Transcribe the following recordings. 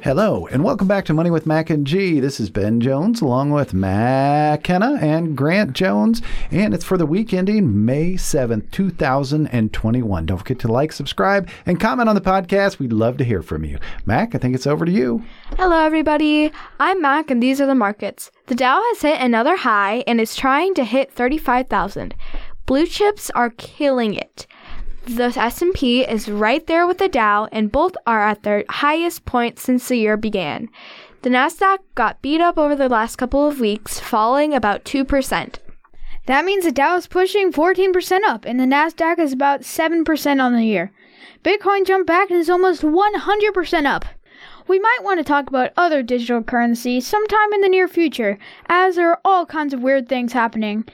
Hello, and welcome back to Money with Mac and G. This is Ben Jones along with Mac Kenna and Grant Jones, and it's for the week ending May 7th, 2021. Don't forget to like, subscribe, and comment on the podcast. We'd love to hear from you. Mac, I think it's over to you. Hello, everybody. I'm Mac, and these are the markets. The Dow has hit another high and is trying to hit 35,000. Blue chips are killing it. The S&P is right there with the Dow and both are at their highest point since the year began. The Nasdaq got beat up over the last couple of weeks, falling about 2%. That means the Dow is pushing 14% up and the Nasdaq is about 7% on the year. Bitcoin jumped back and is almost 100% up. We might want to talk about other digital currencies sometime in the near future, as there are all kinds of weird things happening.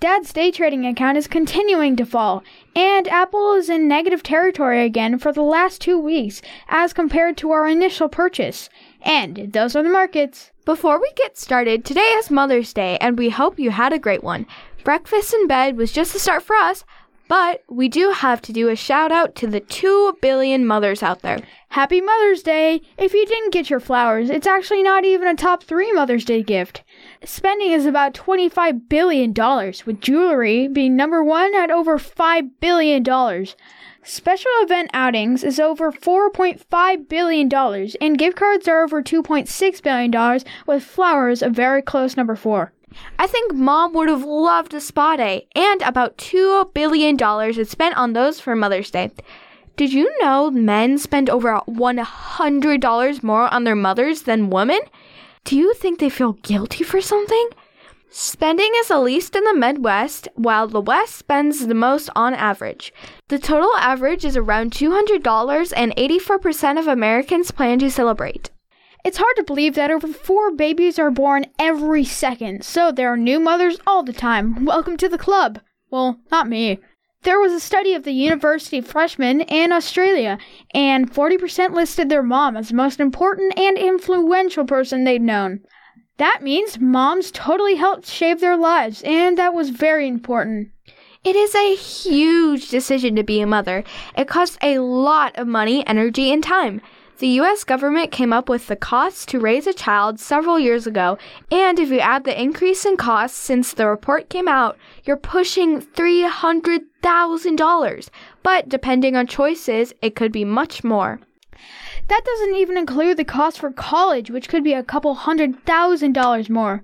Dad's day trading account is continuing to fall, and Apple is in negative territory again for the last two weeks as compared to our initial purchase. And those are the markets. Before we get started, today is Mother's Day, and we hope you had a great one. Breakfast in bed was just the start for us, but we do have to do a shout out to the 2 billion mothers out there. Happy Mother's Day! If you didn't get your flowers, it's actually not even a top three Mother's Day gift. Spending is about $25 billion, with jewelry being number one at over $5 billion. Special event outings is over $4.5 billion, and gift cards are over $2.6 billion, with flowers a very close number four. I think mom would have loved a spa day, and about $2 billion is spent on those for Mother's Day. Did you know men spend over $100 more on their mothers than women? Do you think they feel guilty for something? Spending is the least in the Midwest, while the West spends the most on average. The total average is around $200, and 84% of Americans plan to celebrate. It's hard to believe that over four babies are born every second, so there are new mothers all the time. Welcome to the club. Well, not me. There was a study of the university freshmen in Australia, and 40% listed their mom as the most important and influential person they'd known. That means moms totally helped shape their lives, and that was very important. It is a huge decision to be a mother. It costs a lot of money, energy, and time. The US government came up with the cost to raise a child several years ago, and if you add the increase in costs since the report came out, you're pushing $300,000. But depending on choices, it could be much more. That doesn't even include the cost for college, which could be a couple hundred thousand dollars more.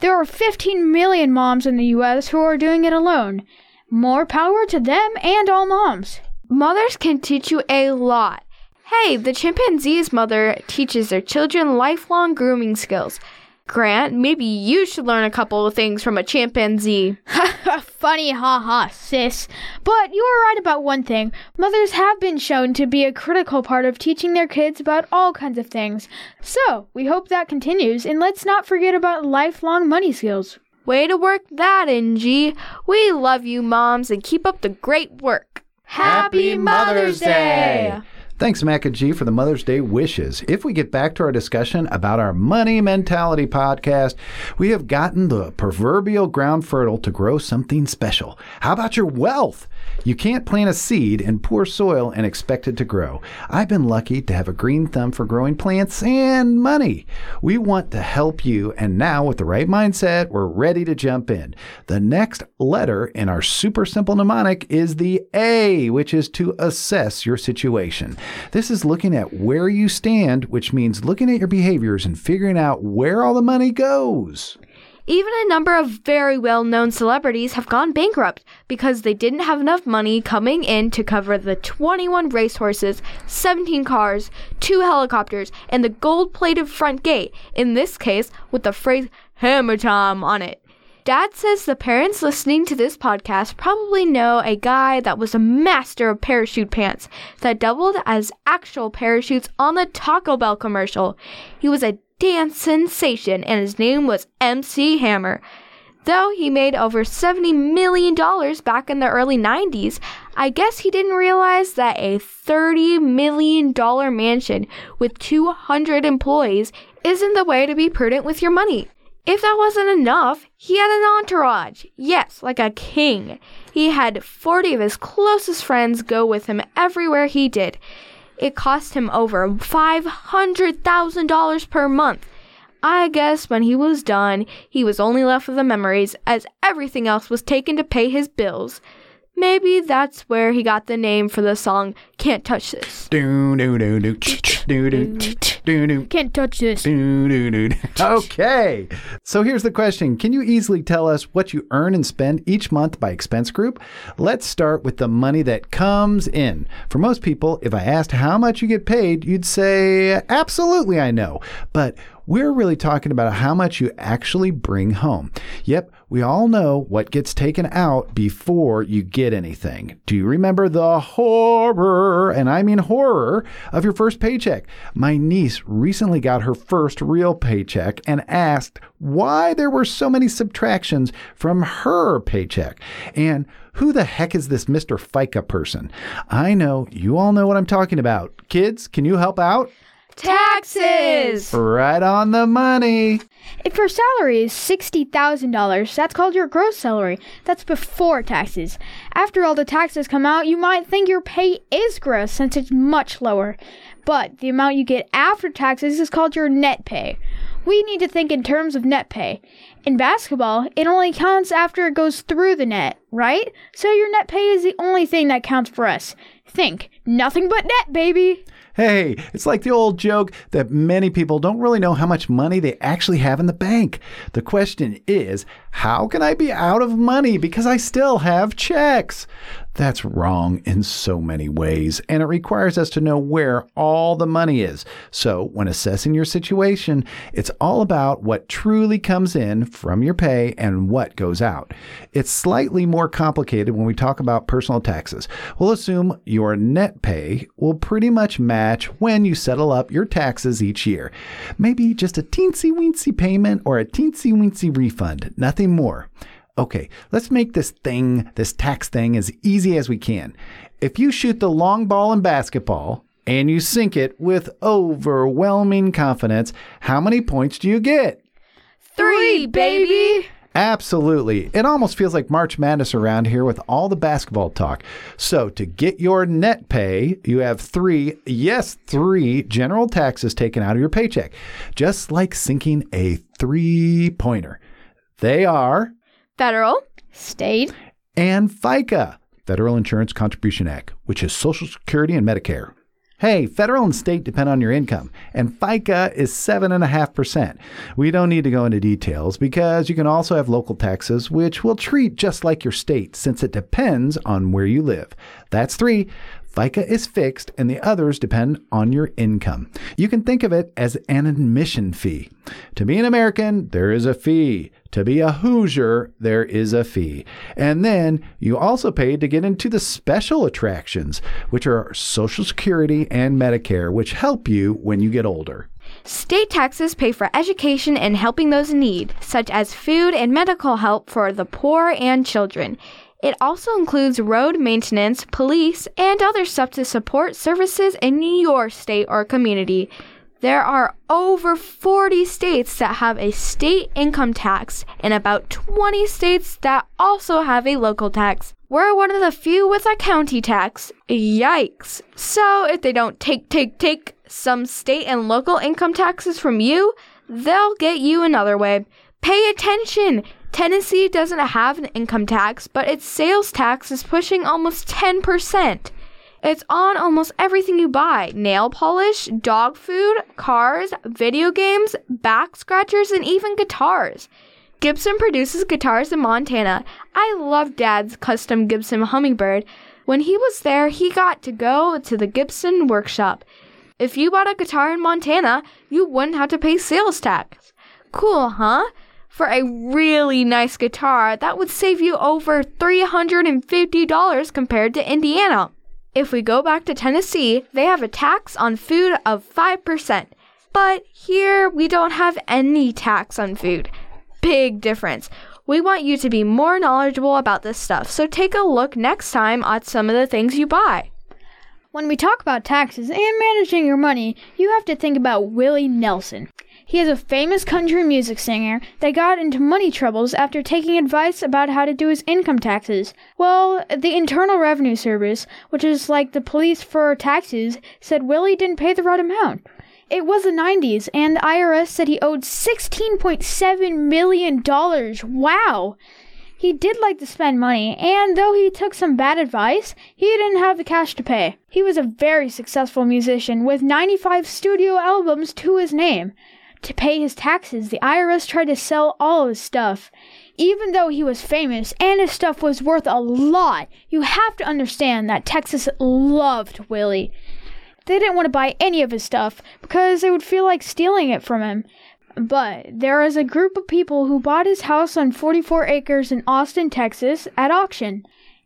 There are 15 million moms in the US who are doing it alone. More power to them and all moms. Mothers can teach you a lot. Hey, the chimpanzee's mother teaches their children lifelong grooming skills. Grant, maybe you should learn a couple of things from a chimpanzee. Funny, haha, sis. But you are right about one thing. Mothers have been shown to be a critical part of teaching their kids about all kinds of things. So, we hope that continues, and let's not forget about lifelong money skills. Way to work that in, G. We love you, moms, and keep up the great work. Happy Mother's Day! Thanks, Mac and G, for the Mother's Day wishes. If we get back to our discussion about our Money Mentality podcast, we have gotten the proverbial ground fertile to grow something special. How about your wealth? You can't plant a seed in poor soil and expect it to grow. I've been lucky to have a green thumb for growing plants and money. We want to help you, and now with the right mindset, we're ready to jump in. The next letter in our super simple mnemonic is the A, which is to assess your situation. This is looking at where you stand, which means looking at your behaviors and figuring out where all the money goes. Even a number of very well known celebrities have gone bankrupt because they didn't have enough money coming in to cover the 21 racehorses, 17 cars, two helicopters, and the gold plated front gate, in this case with the phrase hammer time on it. Dad says the parents listening to this podcast probably know a guy that was a master of parachute pants that doubled as actual parachutes on the Taco Bell commercial. He was a dance sensation and his name was MC Hammer. Though he made over $70 million back in the early 90s, I guess he didn't realize that a $30 million mansion with 200 employees isn't the way to be prudent with your money. If that wasn't enough, he had an entourage. Yes, like a king. He had 40 of his closest friends go with him everywhere he did. It cost him over $500,000 per month. I guess when he was done, he was only left with the memories, as everything else was taken to pay his bills. Maybe that's where he got the name for the song Can't Touch This. Can't touch this. Okay. So here's the question Can you easily tell us what you earn and spend each month by expense group? Let's start with the money that comes in. For most people, if I asked how much you get paid, you'd say, Absolutely, I know. But we're really talking about how much you actually bring home. Yep, we all know what gets taken out before you get anything. Do you remember the horror, and I mean horror, of your first paycheck? My niece recently got her first real paycheck and asked why there were so many subtractions from her paycheck. And who the heck is this Mr. FICA person? I know you all know what I'm talking about. Kids, can you help out? Taxes! Right on the money. If your salary is $60,000, that's called your gross salary. That's before taxes. After all the taxes come out, you might think your pay is gross since it's much lower. But the amount you get after taxes is called your net pay. We need to think in terms of net pay. In basketball, it only counts after it goes through the net, right? So your net pay is the only thing that counts for us. Think, nothing but net, baby. Hey, it's like the old joke that many people don't really know how much money they actually have in the bank. The question is, how can I be out of money because I still have checks? That's wrong in so many ways, and it requires us to know where all the money is. So, when assessing your situation, it's all about what truly comes in from your pay and what goes out. It's slightly more complicated when we talk about personal taxes. We'll assume your net pay will pretty much match when you settle up your taxes each year. Maybe just a teensy weensy payment or a teensy weensy refund, nothing more. Okay, let's make this thing, this tax thing, as easy as we can. If you shoot the long ball in basketball and you sink it with overwhelming confidence, how many points do you get? Three, baby! Absolutely. It almost feels like March Madness around here with all the basketball talk. So, to get your net pay, you have three, yes, three general taxes taken out of your paycheck, just like sinking a three pointer. They are Federal, State, and FICA, Federal Insurance Contribution Act, which is Social Security and Medicare. Hey, federal and state depend on your income, and FICA is 7.5%. We don't need to go into details because you can also have local taxes, which will treat just like your state since it depends on where you live. That's three. FICA is fixed and the others depend on your income. You can think of it as an admission fee. To be an American, there is a fee. To be a Hoosier, there is a fee. And then you also pay to get into the special attractions, which are Social Security and Medicare, which help you when you get older. State taxes pay for education and helping those in need, such as food and medical help for the poor and children. It also includes road maintenance, police, and other stuff to support services in your state or community. There are over 40 states that have a state income tax and about 20 states that also have a local tax. We're one of the few with a county tax. Yikes. So if they don't take, take, take some state and local income taxes from you, they'll get you another way. Pay attention. Tennessee doesn't have an income tax, but its sales tax is pushing almost 10%. It's on almost everything you buy nail polish, dog food, cars, video games, back scratchers, and even guitars. Gibson produces guitars in Montana. I love Dad's custom Gibson Hummingbird. When he was there, he got to go to the Gibson workshop. If you bought a guitar in Montana, you wouldn't have to pay sales tax. Cool, huh? For a really nice guitar, that would save you over $350 compared to Indiana. If we go back to Tennessee, they have a tax on food of 5%. But here we don't have any tax on food. Big difference. We want you to be more knowledgeable about this stuff, so take a look next time at some of the things you buy. When we talk about taxes and managing your money, you have to think about Willie Nelson. He is a famous country music singer that got into money troubles after taking advice about how to do his income taxes. Well, the Internal Revenue Service, which is like the police for taxes, said Willie didn't pay the right amount. It was the 90s, and the IRS said he owed $16.7 million. Wow! He did like to spend money, and though he took some bad advice, he didn't have the cash to pay. He was a very successful musician with 95 studio albums to his name. To pay his taxes, the IRS tried to sell all of his stuff. Even though he was famous and his stuff was worth a lot, you have to understand that Texas loved Willie. They didn't want to buy any of his stuff because they would feel like stealing it from him. But there is a group of people who bought his house on 44 acres in Austin, Texas at auction.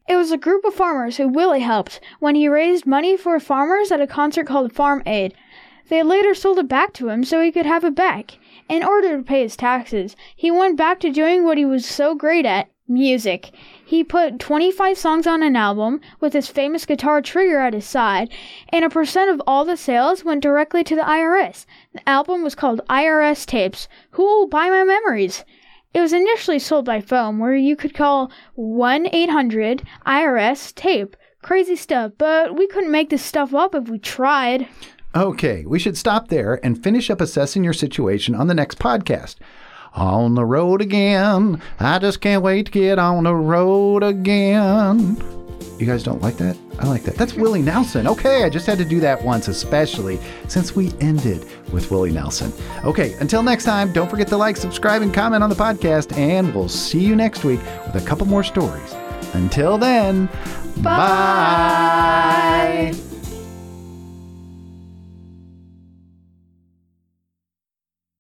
It was a group of farmers who Willie helped when he raised money for farmers at a concert called Farm Aid. They later sold it back to him so he could have it back. In order to pay his taxes, he went back to doing what he was so great at music. He put 25 songs on an album with his famous guitar trigger at his side, and a percent of all the sales went directly to the IRS. The album was called IRS Tapes Who Will Buy My Memories? It was initially sold by phone, where you could call 1 800 IRS Tape. Crazy stuff, but we couldn't make this stuff up if we tried. Okay, we should stop there and finish up assessing your situation on the next podcast. On the road again. I just can't wait to get on the road again. You guys don't like that? I like that. That's Willie Nelson. Okay, I just had to do that once, especially since we ended with Willie Nelson. Okay, until next time, don't forget to like, subscribe, and comment on the podcast, and we'll see you next week with a couple more stories. Until then, bye. bye.